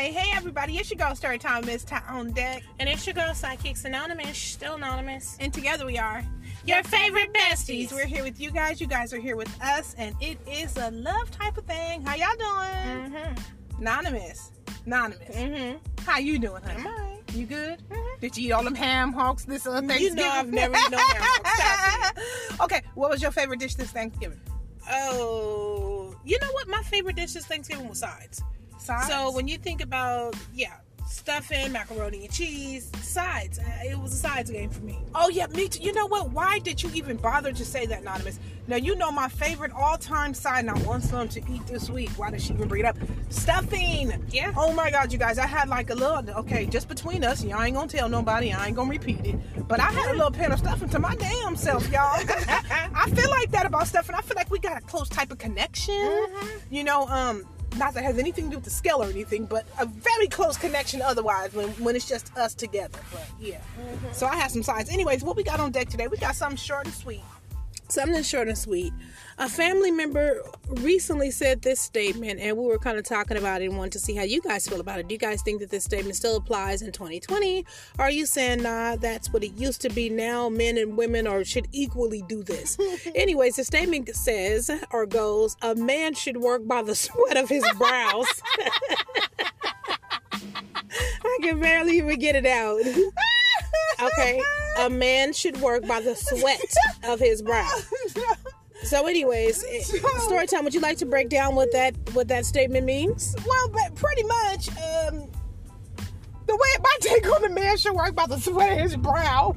Hey, hey, everybody. It's your girl, Story Time, Miss Ty on deck. And it's your girl, Psychics Anonymous, still anonymous. And together we are Your favorite besties. We're here with you guys. You guys are here with us. And it is a love type of thing. How y'all doing? Mm-hmm. Anonymous. Anonymous. Mm-hmm. How you doing, honey? Am I? You good? Mhm. Did you eat all them ham hocks this uh, Thanksgiving? You know I've never eaten no ham hocks. Okay, what was your favorite dish this Thanksgiving? Oh, you know what? My favorite dish this Thanksgiving was sides. Sides? So when you think about, yeah, stuffing, macaroni and cheese, sides, uh, it was a sides game for me. Oh yeah, me too. You know what? Why did you even bother to say that, anonymous? Now you know my favorite all-time side. Not one want some to eat this week. Why did she even bring it up? Stuffing. Yeah. Oh my God, you guys! I had like a little. Okay, just between us, y'all ain't gonna tell nobody. I ain't gonna repeat it. But I had a little pan of stuffing to my damn self, y'all. I feel like that about stuffing. I feel like we got a close type of connection. Mhm. You know, um, not that has anything to do with the scale or anything, but a very close connection otherwise when, when it's just us together. But yeah. Mm-hmm. So I have some sides. Anyways, what we got on deck today? We got something short and sweet. Something short and sweet. A family member recently said this statement, and we were kind of talking about it and wanted to see how you guys feel about it. Do you guys think that this statement still applies in 2020? Or are you saying, nah, that's what it used to be now? Men and women or should equally do this. Anyways, the statement says or goes, a man should work by the sweat of his brows. I can barely even get it out. Okay, a man should work by the sweat of his brow. So, anyways, eh, story time. Would you like to break down what that what that statement means? well, but pretty much, um, the way my take on the man should work by the sweat of his brow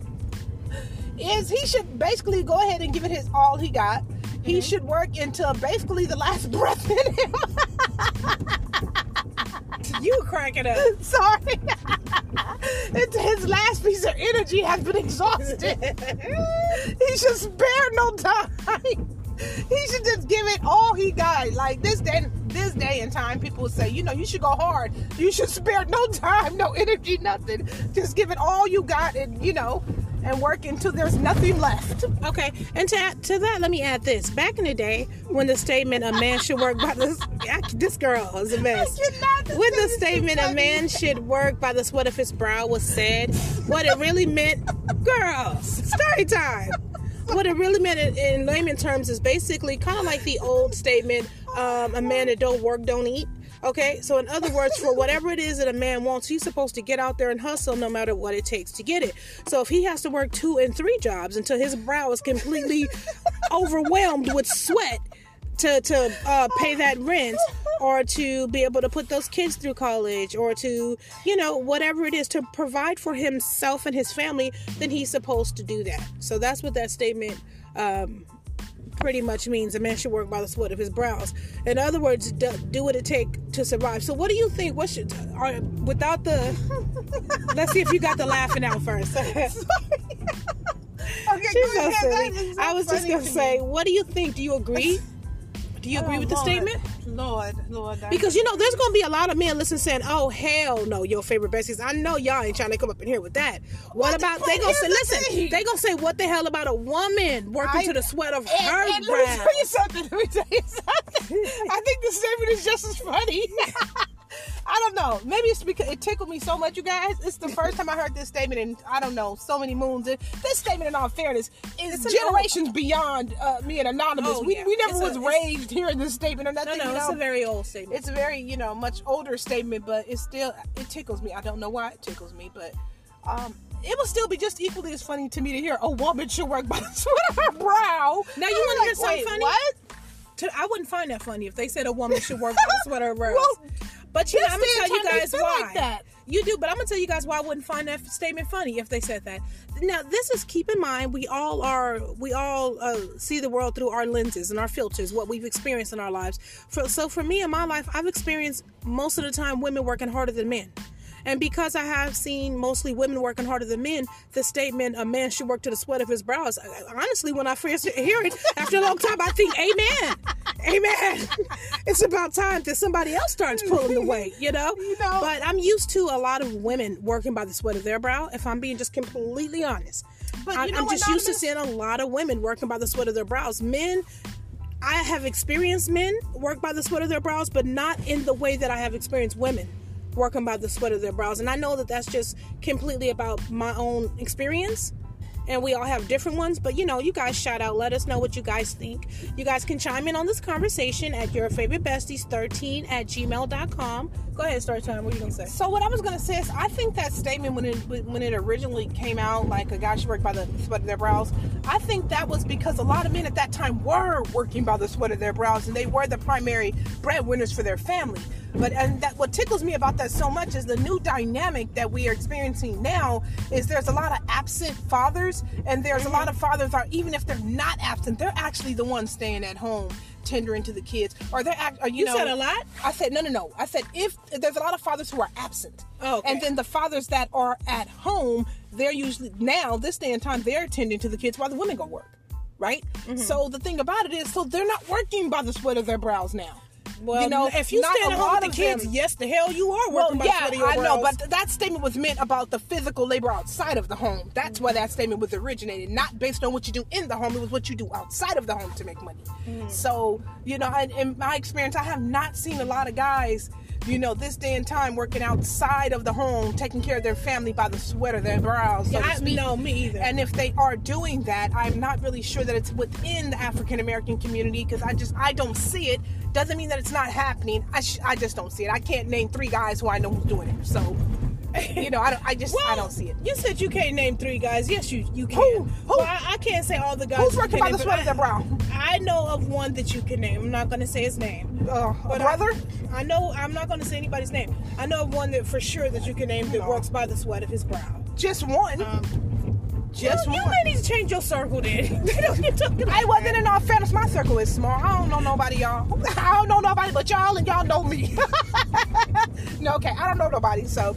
is he should basically go ahead and give it his all he got. He should work until basically the last breath in him. You crank it up. Sorry. It's his last piece of energy has been exhausted. he should spare no time. He should just give it all he got. Like this day, this day and time, people say, you know, you should go hard. You should spare no time, no energy, nothing. Just give it all you got, and you know, and work until there's nothing left. Okay, and to add, to that, let me add this. Back in the day, when the statement "a man should work by the," this girl is a mess. When the statement "a man should work by the sweat of his brow" was said, what it really meant, girls, story time. What it really meant in, in layman terms is basically kind of like the old statement, um, "a man that don't work don't eat." Okay, so in other words, for whatever it is that a man wants, he's supposed to get out there and hustle no matter what it takes to get it. So if he has to work two and three jobs until his brow is completely overwhelmed with sweat to to uh, pay that rent or to be able to put those kids through college or to you know whatever it is to provide for himself and his family, then he's supposed to do that. So that's what that statement. Um, pretty much means a man should work by the sweat of his brows. In other words, do, do what it take to survive. So, what do you think? What should are, without the? let's see if you got the laughing out first. Okay, She's so ahead. That silly. so I was just gonna to say, me. what do you think? Do you agree? Do you agree Oh, with the statement? Lord, Lord, that- Because you know, there's gonna be a lot of men listening saying, "Oh hell no, your favorite besties." I know y'all ain't trying to come up in here with that. What, What- about but they gonna say? the Listen, thing. they gonna say, "What the hell about a woman working I- to the sweat of And- her and let me tell you something. Let me tell you something. I think the statement is just as funny. I don't know. Maybe it's because it tickled me so much, you guys. It's the first time I heard this statement in I don't know so many moons. This statement, in all fairness, is It's an generations beyond uh, me and anonymous. Oh, we, yeah. we never It's was it's- raised hearing this statement or nothing. no, you it's a very old statement. it's a very you know much older statement, but it still it tickles me. I don't know why it tickles me, but um, it will still be just equally as funny to me to hear a woman should work by the sweat of her brow. Now, you wanna hear something funny? What? To- I wouldn't find that funny if they said a woman should work by the sweat of her brows. Well, but you know, I'm gonna tell you guys why. like that. You do, but I'm gonna tell you guys why I wouldn't find that statement funny if they said that. Now, this is keep in mind we all are we all uh, see the world through our lenses and our filters, what we've experienced in our lives. For, so for me in my life, I've experienced most of the time women working harder than men. And because I have seen mostly women working harder than men, the statement "a man should work to the sweat of his brows." Honestly, when I first hear it after a long time, I think, "Amen, Amen." it's about time that somebody else starts pulling the weight, you know. You know. But I'm used to a lot of women working by the sweat of their brow. If I'm being just completely honest, But I, you know I'm just used to seeing a lot of women working by the sweat of their brows. Men. I have experienced men work by the sweat of their brows, but not in the way that I have experienced women working by the sweat of their brows. And I know that that's just completely about my own experience. And we all have different ones, but you know, you guys shout out, let us know what you guys think. You guys can chime in on this conversation at your favorite besties 13 at gmail.com. Go ahead, start time. What are you gonna say? So what I was gonna say is, I think that statement when it when it originally came out, like a guy should work by the sweat of their brows. I think that was because a lot of men at that time were working by the sweat of their brows, and they were the primary breadwinners for their family. But and that what tickles me about that so much is the new dynamic that we are experiencing now is there's a lot of absent fathers, and there's a lot of fathers are even if they're not absent, they're actually the ones staying at home tendering to the kids or they're act or, you, You know said a lot? I said no, no, no. I said if there's a lot of fathers who are absent, Oh, okay. and then the fathers that are at home, they're usually now this day and time they're tending to the kids while the women go work, right? Mm-hmm. So the thing about it is, so they're not working by the sweat of their brows now. Well, you know, if you stay at home with the kids, them- yes, the hell you are working by yeah, I know, but that statement was meant about the physical labor outside of the home. That's where that statement was originated, not based on what you do in the home. It was what you do outside of the home to make money. Hmm. So, you know, in, in my experience, I have not seen a lot of guys, you know, this day and time working outside of the home, taking care of their family by the sweat of their brows. So yeah, I, no, me either. And if they are doing that, I'm not really sure that it's within the African American community because I just I don't see it. Doesn't mean that it's not happening. I sh- I just don't see it. I can't name three guys who I know who's doing it. So, you know, I don't. I just I don't see it. You said you can't name three guys. Yes, you you can. Who? Who? Well, I, I can't say all the guys. Who's working by the sweat of their brow? I, know of one that you can name. I'm not going to say his name. Uh, But brother? I, I know I'm not going to say anybody's name. I know of one that for sure that you can name that No. works by the sweat of his brow. Just one. just you, you may need to change your circle then. you know what you're. I wasn't in all fairness. My circle is small. I don't know nobody, y'all. I don't know nobody but y'all, and y'all know me. no, okay, I don't know nobody. So,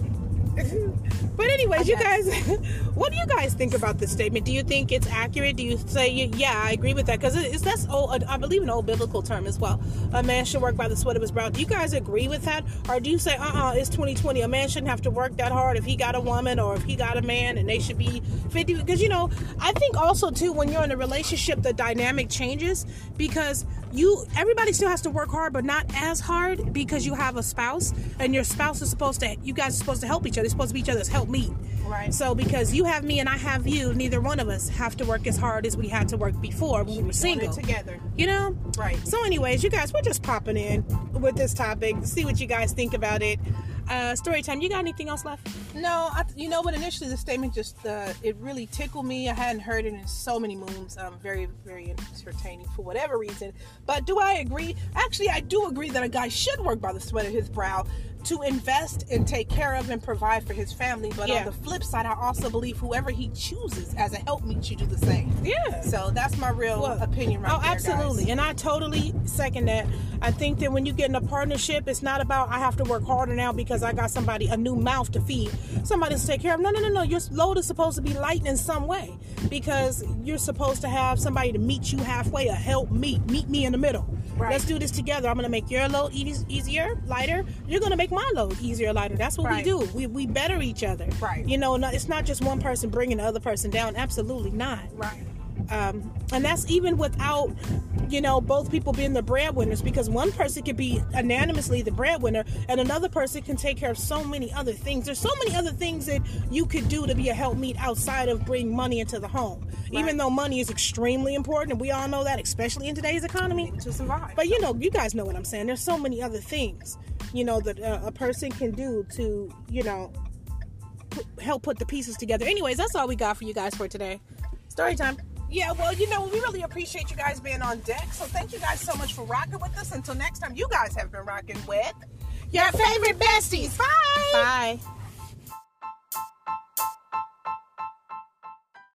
But anyways, you guys, what do you guys think about this statement? Do you think it's accurate? Do you say yeah, I agree with that? Because it's that's old, I believe an old biblical term as well. A man should work by the sweat of his brow. Do you guys agree with that, or do you say uh uh it's 2020? A man shouldn't have to work that hard if he got a woman or if he got a man, and they should be 50? Because you know, I think also too when you're in a relationship, the dynamic changes because you everybody still has to work hard, but not as hard because you have a spouse and your spouse is supposed to you guys are supposed to help each other. They're supposed to be each other's help meet. Right. So because you have me and I have you, neither one of us have to work as hard as we had to work before when we were single. together. You know? Right. So anyways, you guys, we're just popping in with this topic. See what you guys think about it. Uh story time, you got anything else left? No, I, you know what? Initially, the statement just uh, it really tickled me. I hadn't heard it in so many moons. Um, very, very entertaining for whatever reason. But do I agree? Actually, I do agree that a guy should work by the sweat of his brow to invest and take care of and provide for his family. But Yeah. on the flip side, I also believe whoever he chooses as a helpmeet should do the same. Yeah. So that's my real Well, opinion right oh, there, absolutely. guys. And I totally second that. I think that when you get in a partnership, it's not about I have to work harder now because I got somebody, a new mouth to feed, somebody to take care of. No, no, no, no. Your load is supposed to be light in some way because you're supposed to have somebody to meet you halfway, a help meet, meet me in the middle. Right. Let's do this together. I'm going to make your load eas- easier, lighter. You're going to make my load easier, lighter. That's what Right. we do. We, we better each other. Right. You know, it's not just one person bringing the other person down. Absolutely not Right. Um, and that's even without you know both people being the breadwinners because one person could be unanimously the breadwinner and another person can take care of so many other things. There's so many other things that you could do to be a helpmeet outside of bring money into the home. Even though money is extremely important and we all know that especially in today's economy. To survive. but you know you guys know what i'm saying. There's so many other things you know that uh, a person can do to you know put, help put the pieces together. Anyways that's all we got for you guys for today. Story time Yeah, well, you know, we really appreciate you guys being on deck. So thank you guys so much for rocking with us. Until next time, you guys have been rocking with your favorite besties. Bye. Bye.